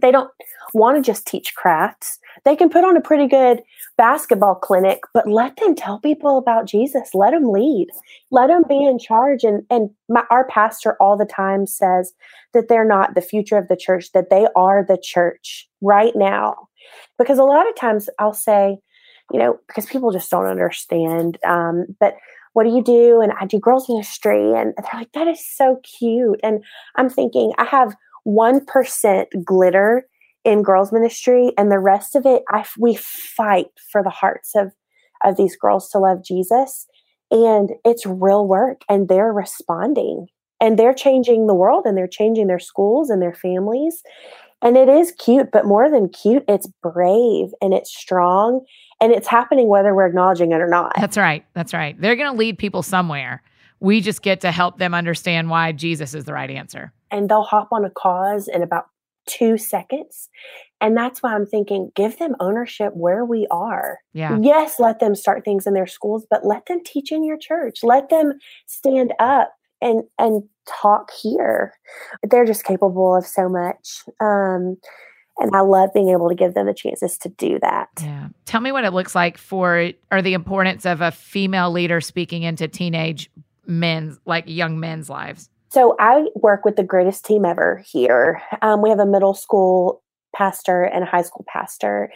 S2: they don't want to just teach crafts. They can put on a pretty good basketball clinic, but let them tell people about Jesus. Let them lead. Let them be in charge. And and my, our pastor all the time says that they're not the future of the church; that they are the church right now. Because a lot of times I'll say, you know, because people just don't understand. Um, but what do you do? And I do girls ministry, and they're like, that is so cute. And I'm thinking, I have 1% glitter in girls ministry and the rest of it I, we fight for the hearts of of these girls to love jesus. And it's real work and they're responding and they're changing the world and they're changing their schools and their families. And it is cute but more than cute it's brave and it's strong and it's happening whether we're acknowledging it or not.
S1: That's right. That's right. They're going to lead people somewhere. We just get to help them understand why jesus is the right answer
S2: and they'll hop on a cause in about two seconds. And that's why I'm thinking give them ownership where we are.
S1: Yeah.
S2: Yes, let them start things in their schools, but let them teach in your church. Let them stand up and and talk here. They're just capable of so much. Um and I love being able to give them the chances to do that.
S1: Yeah. Tell me what it looks like for or the importance of a female leader speaking into teenage men's like young men's lives.
S2: So I work with the greatest team ever here. Um, we have a middle school pastor and a high school pastor,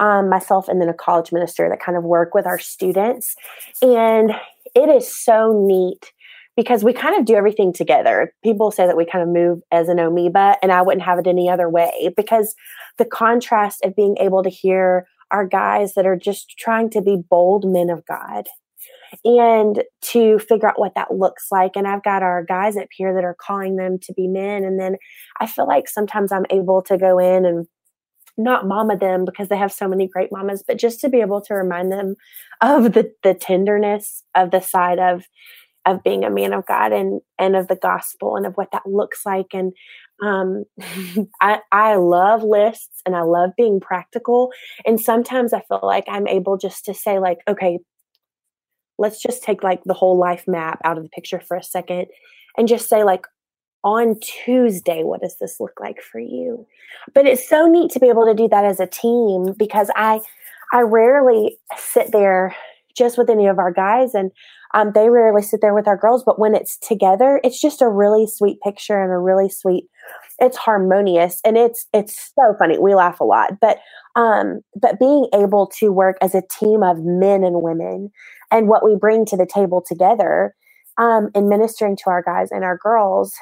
S2: um, myself, and then a college minister that kind of work with our students. And it is so neat because we kind of do everything together. People say that we kind of move as an amoeba, and I wouldn't have it any other way because the contrast of being able to hear our guys that are just trying to be bold men of God and to figure out what that looks like. And I've got our guys up here that are calling them to be men. And then I feel like sometimes I'm able to go in and not mama them because they have so many great mamas, but just to be able to remind them of the the tenderness of the side of of being a man of God and and of the gospel and of what that looks like. And um, I I love lists and I love being practical. And sometimes I feel like I'm able just to say like, okay, let's just take like the whole life map out of the picture for a second and just say like on Tuesday, what does this look like for you? But it's so neat to be able to do that as a team because I I rarely sit there just with any of our guys and um, they rarely sit there with our girls but when it's together it's just a really sweet picture and a really sweet it's harmonious and it's it's so funny. We laugh a lot but um but being able to work as a team of men and women and what we bring to the table together um in ministering to our guys and our girls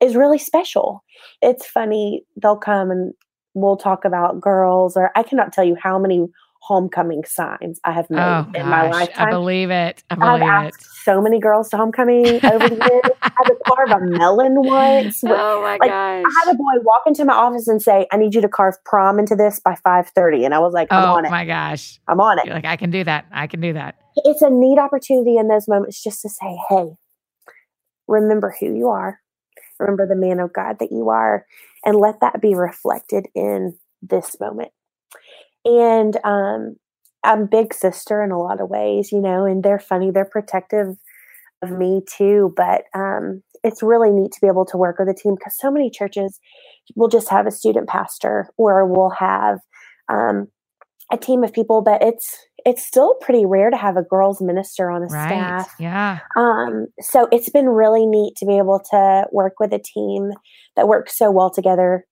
S2: is really special. It's funny they'll come and we'll talk about girls or i cannot tell you how many homecoming signs I have made oh, in gosh, my lifetime.
S1: I believe it. I believe
S2: I've
S1: it.
S2: so many girls to homecoming over the years. I had to carve a melon once.
S1: Oh my like, gosh. I
S2: had a boy walk into my office and say, I need you to carve prom into this by 5.30. And I was like, I'm
S1: oh
S2: on it.
S1: my gosh.
S2: I'm on it.
S1: You're like, I can do that. I can do that.
S2: It's a neat opportunity in those moments just to say, hey, remember who you are. Remember the man of God that you are. And let that be reflected in this moment and um, I'm big sister in a lot of ways, you know, and they're funny, they're protective of me too. But um, it's really neat to be able to work with a team because so many churches will just have a student pastor or we'll have um, a team of people, but it's it's still pretty rare to have a girls minister on a
S1: right.
S2: staff.
S1: Yeah.
S2: Um, so it's been really neat to be able to work with a team that works so well together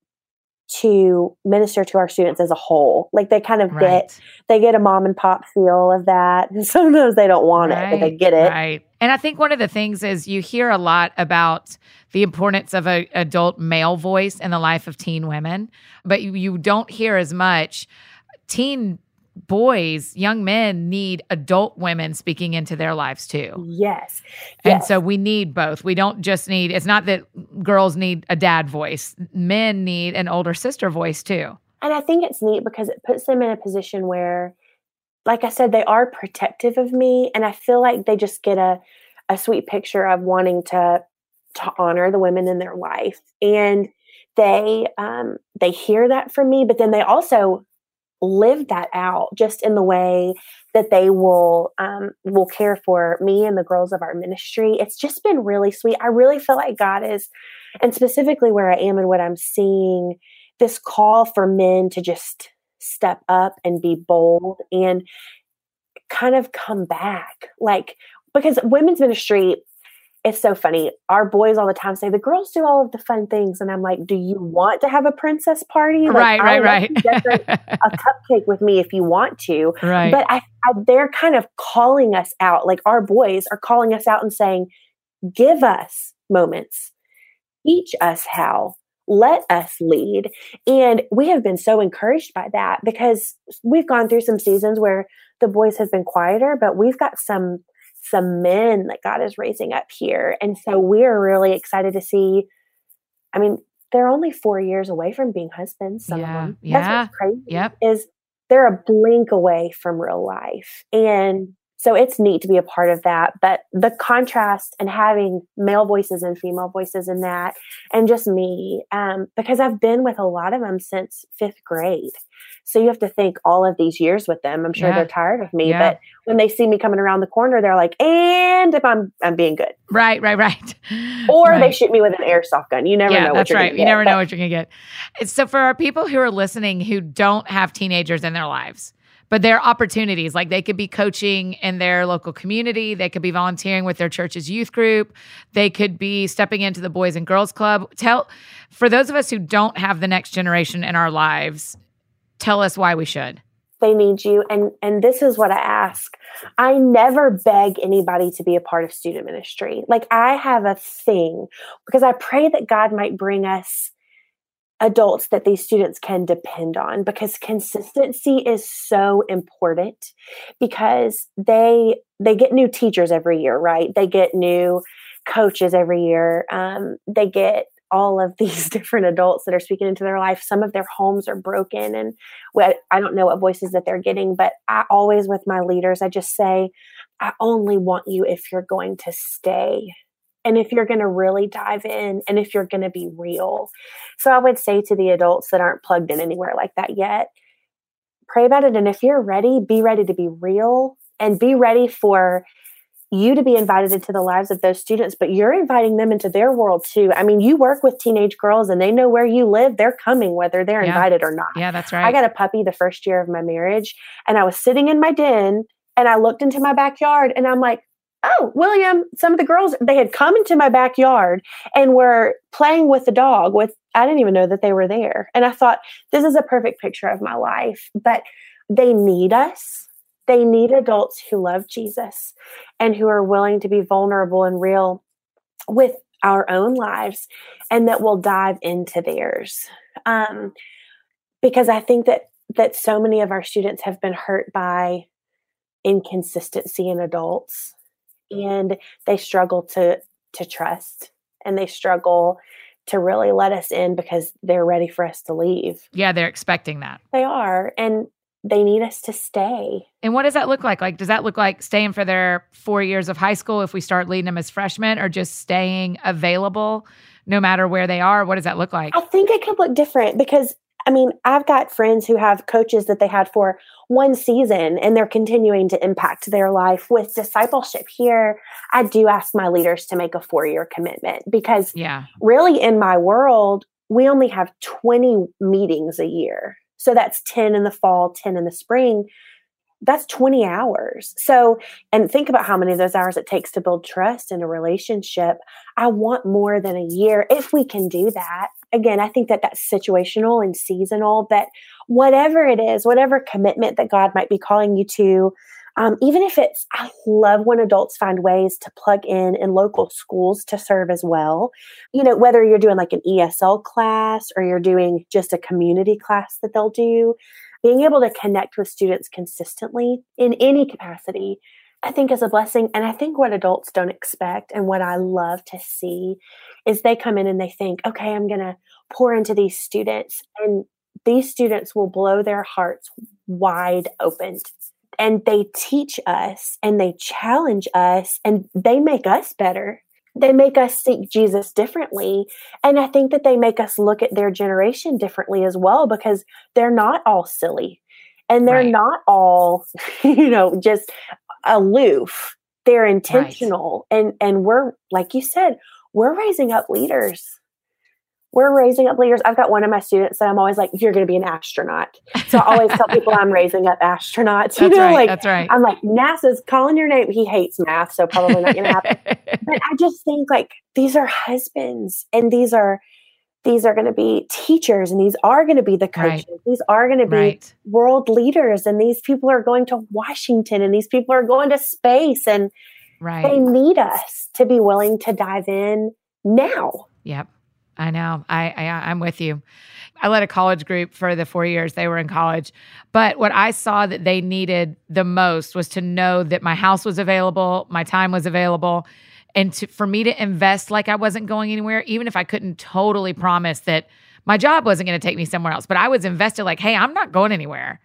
S2: to minister to our students as a whole. Like they kind of right. get they get a mom and pop feel of that. And sometimes they don't want right. it, but they get it.
S1: Right. And I think one of the things is you hear a lot about the importance of an adult male voice in the life of teen women, but you, you don't hear as much teen boys, young men need adult women speaking into their lives too.
S2: Yes.
S1: And
S2: yes.
S1: so we need both. We don't just need, it's not that girls need a dad voice, men need an older sister voice too.
S2: And I think it's neat because it puts them in a position where, like I said, they are protective of me. And I feel like they just get a, a sweet picture of wanting to to honor the women in their life. And they um, they hear that from me, but then they also live that out just in the way that they will um, will care for me and the girls of our ministry. It's just been really sweet. I really feel like God is, and specifically where I am and what I'm seeing, this call for men to just step up and be bold and kind of come back, like because women's ministry it's so funny. Our boys all the time say the girls do all of the fun things, and I'm like, "Do you want to have a princess party? Like,
S1: right, right, right.
S2: decorate a cupcake with me if you want to."
S1: Right.
S2: But I, I, they're kind of calling us out. Like our boys are calling us out and saying, "Give us moments, teach us how." Let us lead. And we have been so encouraged by that because we've gone through some seasons where the boys have been quieter, but we've got some some men that God is raising up here. And so we're really excited to see. I mean, they're only four years away from being husbands, some
S1: yeah.
S2: of them.
S1: Yeah.
S2: That's what's crazy.
S1: Yep.
S2: Is they're a blink away from real life. And so it's neat to be a part of that. But the contrast and having male voices and female voices in that, and just me, um, because I've been with a lot of them since fifth grade. So you have to think all of these years with them. I'm sure
S1: Yeah.
S2: they're tired of me,
S1: Yeah.
S2: but when they see me coming around the corner, they're like, and if I'm I'm being good.
S1: Right, right, right.
S2: Or they shoot me with an airsoft gun. You never
S1: yeah,
S2: know what
S1: that's
S2: you're
S1: right. You
S2: get,
S1: never
S2: but-
S1: know what you're gonna get. So for our people who are listening who don't have teenagers in their lives, but there are opportunities. Like they could be coaching in their local community, they could be volunteering with their church's youth group, they could be stepping into the Boys and Girls Club. Tell for those of us who don't have the next generation in our lives, tell us why we should.
S2: they need you. And and this is what i ask. I never beg anybody to be a part of student ministry. Like i have a thing because i pray that god might bring us adults that these students can depend on because consistency is so important because they they get new teachers every year right? They get new coaches every year. Um, they get all of these different adults that are speaking into their life. Some of their homes are broken and I don't know what voices that they're getting, but I always with my leaders, I just say, I only want you if you're going to stay and if you're going to really dive in and if you're going to be real. So I would say to the adults that aren't plugged in anywhere like that yet, pray about it. And if you're ready, be ready to be real and be ready for you to be invited into the lives of those students, but you're inviting them into their world too. I mean, you work with teenage girls and they know where you live. They're coming whether they're
S1: Yeah.
S2: invited or not.
S1: Yeah, that's right.
S2: I got a puppy the first year of my marriage, and I was sitting in my den and I looked into my backyard and I'm like, oh, William, some of the girls, they had come into my backyard and were playing with the dog with I didn't even know that they were there. And I thought, this is a perfect picture of my life. But they need us. They need adults who love Jesus and who are willing to be vulnerable and real with our own lives and that will dive into theirs. Um, because I think that that so many of our students have been hurt by inconsistency in adults and they struggle to to trust and they struggle to really let us in because they're ready for us to leave.
S1: yeah, they're expecting that.
S2: They are and they need us to stay.
S1: And what does that look like? Like, does that look like staying for their four years of high school if we start leading them as freshmen, or just staying available no matter where they are? What does that look like?
S2: I think it could look different because I mean, I've got friends who have coaches that they had for one season and they're continuing to impact their life with discipleship here. I do ask my leaders to make a four year commitment because
S1: Yeah.
S2: really in my world, we only have 20 meetings a year. So that's 10 in the fall, 10 in the spring. That's 20 hours. So, and think about how many of those hours it takes to build trust in a relationship. I want more than a year if we can do that. Again, I think that that's situational and seasonal, but whatever it is, whatever commitment that God might be calling you to, um, even if it's, I love when adults find ways to plug in in local schools to serve as well. You know, whether you're doing like an ESL class or you're doing just a community class that they'll do, being able to connect with students consistently in any capacity, I think is a blessing. And I think what adults don't expect and what I love to see is they come in and they think, okay, I'm going to pour into these students and these students will blow their hearts wide open and they teach us and they challenge us and they make us better. They make us seek Jesus differently. And I think that they make us look at their generation differently as well because they're not all silly and they're
S1: Right.
S2: not all, you know, just aloof. They're intentional. And and we're like you said, we're raising up leaders. We're raising up leaders. I've got one of my students that I'm always like, you're going to be an astronaut. So I always tell people I'm raising up astronauts. You
S1: That's
S2: know,
S1: right.
S2: like
S1: That's right.
S2: I'm like, NASA's calling your name. He hates math, so probably not going to happen. but I just think like these are husbands and these are these are going to be teachers and these are going to be the
S1: Right.
S2: coaches. These are going to be
S1: right.
S2: world leaders and these people are going to Washington and these people are going to space and
S1: right.
S2: they need us to be willing to dive in now.
S1: Yep. I know. I, I I'm with you. I led a college group for the four years they were in college. But what I saw that they needed the most was to know that my house was available, my time was available, and to, for me to invest like I wasn't going anywhere, even if I couldn't totally promise that my job wasn't going to take me somewhere else. But I was invested like, hey, I'm not going anywhere.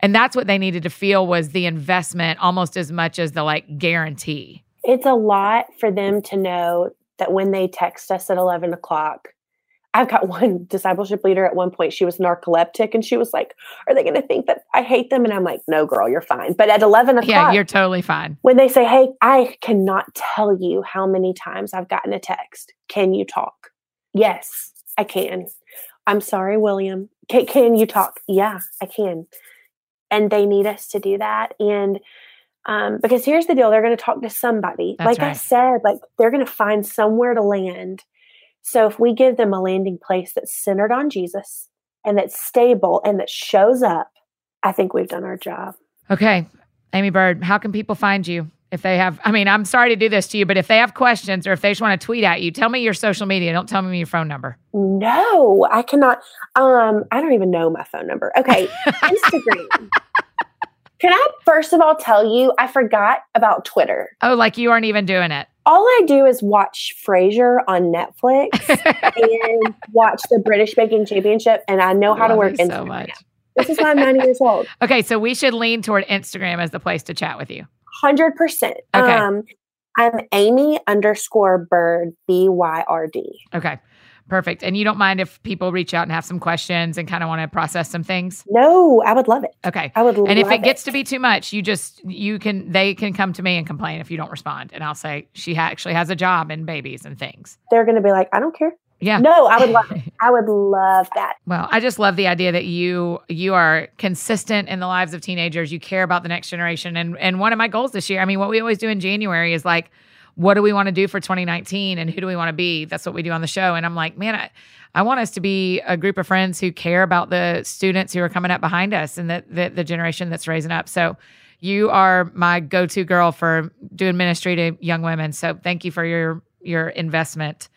S1: And that's what they needed to feel was the investment almost as much as the like guarantee.
S2: It's a lot for them to know that when they text us at 11 o'clock, I've got one discipleship leader at one point, she was narcoleptic and she was like, Are they going to think that I hate them? And I'm like, No, girl, you're fine. But at 11 o'clock,
S1: Yeah, you're totally fine.
S2: when they say, Hey, I cannot tell you how many times I've gotten a text. Can you talk? Yes, I can. I'm sorry, William. Can, can you talk? Yeah, I can. And they need us to do that. And um, because here's the deal they're going to talk to somebody.
S1: That's
S2: like I said, like they're going to find somewhere to land. So if we give them a landing place that's centered on Jesus and that's stable and that shows up, I think we've done our job.
S1: Okay. Amy Byrd, how can people find you if they have? I mean, I'm sorry to do this to you, but if they have questions or if they just want to tweet at you, tell me your social media. Don't tell me your phone number.
S2: No, I cannot. Um, I don't even know my phone number. Okay, Instagram. Can I first of all tell you I forgot about Twitter.
S1: Oh, like you aren't even doing it.
S2: All I do is watch Frasier on Netflix and watch the British Baking Championship, and I know how to work Instagram.
S1: so much.
S2: This is why I'm 90 years old.
S1: Okay, so we should lean toward Instagram as the place to chat with you.
S2: Hundred percent.
S1: Okay.
S2: Um, I'm Amy underscore Byrd B Y R D.
S1: Okay, perfect. And you don't mind if people reach out and have some questions and kind of want to process some things?
S2: No, I would love it.
S1: Okay.
S2: I would.
S1: And if
S2: love
S1: it gets to be too much, you just you can they can come to me and complain if you don't respond, and I'll say she ha- actually has a job and babies and things.
S2: they're going to be like, I don't care.
S1: Yeah.
S2: No, I would love it. I would love that.
S1: Well, I just love the idea that you you are consistent in the lives of teenagers. You care about the next generation, and and one of my goals this year. I mean, what we always do in January is like, what do we want to do for 2019, and who do we want to be? That's what we do on the show. And I'm like, man, I, I want us to be a group of friends who care about the students who are coming up behind us and the the, the generation that's raising up. So. You are my go-to girl for doing ministry to young women. So thank you for your your investment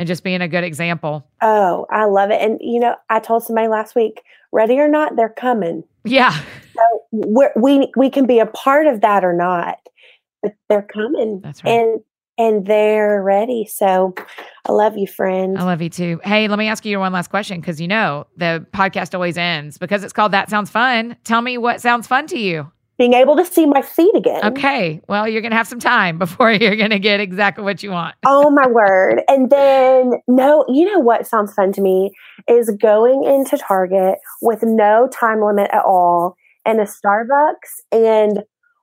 S1: and just being a good example.
S2: Oh, I love it. And you know, I told somebody last week, ready or not, they're coming.
S1: Yeah.
S2: So we're, we we can be a part of that or not, but they're coming.
S1: That's right.
S2: And and they're ready. So I love you, friend.
S1: I love you too. Hey, let me ask you one last question because you know the podcast always ends because it's called That Sounds Fun. Tell me what sounds fun to you.
S2: Being able to see my feet again.
S1: Okay. Well, you're going to have some time before you're going to get exactly what you want.
S2: oh my word. And then no, you know what sounds fun to me is going into Target with no time limit at all and a Starbucks and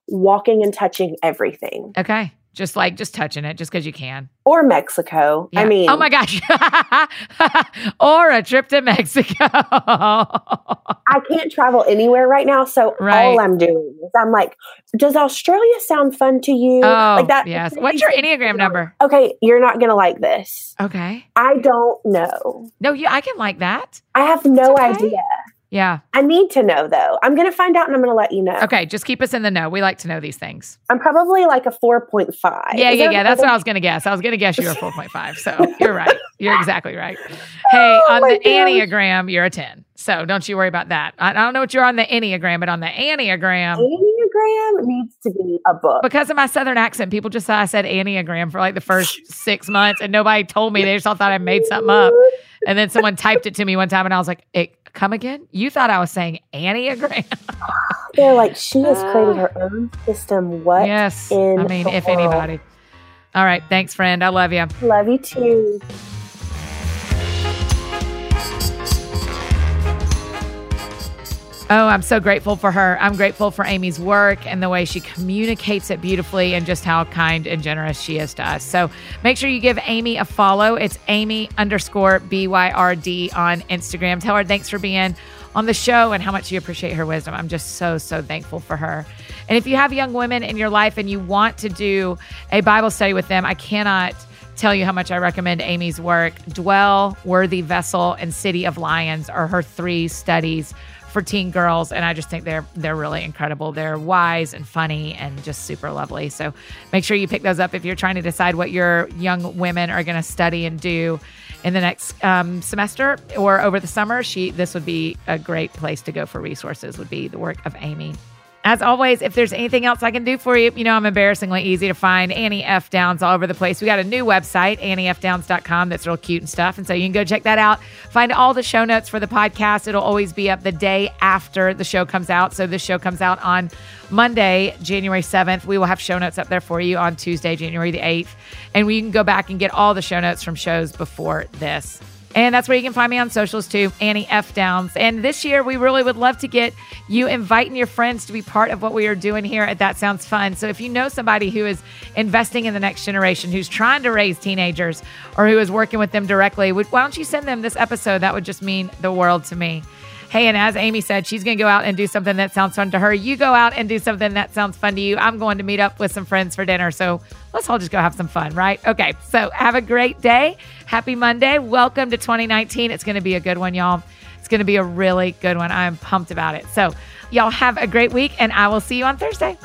S2: walking and touching everything.
S1: Okay. Just like just touching it just because you can.
S2: Or Mexico. I mean
S1: oh my gosh. or a trip to Mexico.
S2: I can't travel anywhere right now. So
S1: Right.
S2: all I'm doing is I'm like, does Australia sound fun to you?
S1: oh,
S2: like that.
S1: yes. What's your Enneagram number?
S2: Okay, you're not gonna like this.
S1: Okay.
S2: I don't know.
S1: No, you, I can like that.
S2: I have no
S1: okay.
S2: idea.
S1: Yeah.
S2: I need to know though. I'm going to find out and I'm going to let you know.
S1: Okay, just keep us in the know. We like to know these things.
S2: I'm probably like a 4.5.
S1: Yeah,
S2: Is
S1: yeah, yeah. That's what I was going to guess. I was going to guess you were a 4.5. So you're right. You're exactly right. Hey,
S2: Oh
S1: on the
S2: gosh.
S1: Enneagram, you're a 10. So don't you worry about that. I, I don't know what you're on the Enneagram, but on the Enneagram,
S2: Enneagram needs to be a book.
S1: because of my Southern accent, people just thought I said Enneagram for like the first six months and nobody told me. They just all thought I made something up. And then someone typed it to me one time and I was like, it, come again? You thought I was saying Enneagram?
S2: They're like, she has created her uh, own system. What?
S1: yes.
S2: in
S1: I mean,
S2: the
S1: if
S2: world?
S1: anybody. All right. Thanks, friend. I love you.
S2: Love you too.
S1: Oh, I'm so grateful for her. I'm grateful for Amy's work and the way she communicates it beautifully and just how kind and generous she is to us. So make sure you give Amy a follow. It's Amy underscore BYRD on Instagram. Tell her thanks for being on the show and how much you appreciate her wisdom. I'm just so, so thankful for her. And if you have young women in your life and you want to do a Bible study with them, I cannot tell you how much I recommend Amy's work. Dwell, Worthy Vessel, and City of Lions are her three studies for teen girls and I just think they're they're really incredible. They're wise and funny and just super lovely. So make sure you pick those up if you're trying to decide what your young women are going to study and do in the next um, semester or over the summer. She this would be a great place to go for resources. Would be the work of Amy. As always, if there's anything else I can do for you, you know I'm embarrassingly easy to find. Annie F. Downs all over the place. We got a new website, anniefdowns.com, that's real cute and stuff. And so you can go check that out. Find all the show notes for the podcast. It'll always be up the day after the show comes out. So this show comes out on Monday, January 7th. We will have show notes up there for you on Tuesday, January the 8th. And we can go back and get all the show notes from shows before this. And that's where you can find me on socials too, Annie F. Downs. And this year, we really would love to get you inviting your friends to be part of what we are doing here at That Sounds Fun. So if you know somebody who is investing in the next generation, who's trying to raise teenagers, or who is working with them directly, why don't you send them this episode? That would just mean the world to me. Hey, and as Amy said, she's going to go out and do something that sounds fun to her. You go out and do something that sounds fun to you. I'm going to meet up with some friends for dinner. So let's all just go have some fun, right? Okay. So have a great day. Happy Monday. Welcome to 2019. It's going to be a good one, y'all. It's going to be a really good one. I'm pumped about it. So, y'all have a great week, and I will see you on Thursday.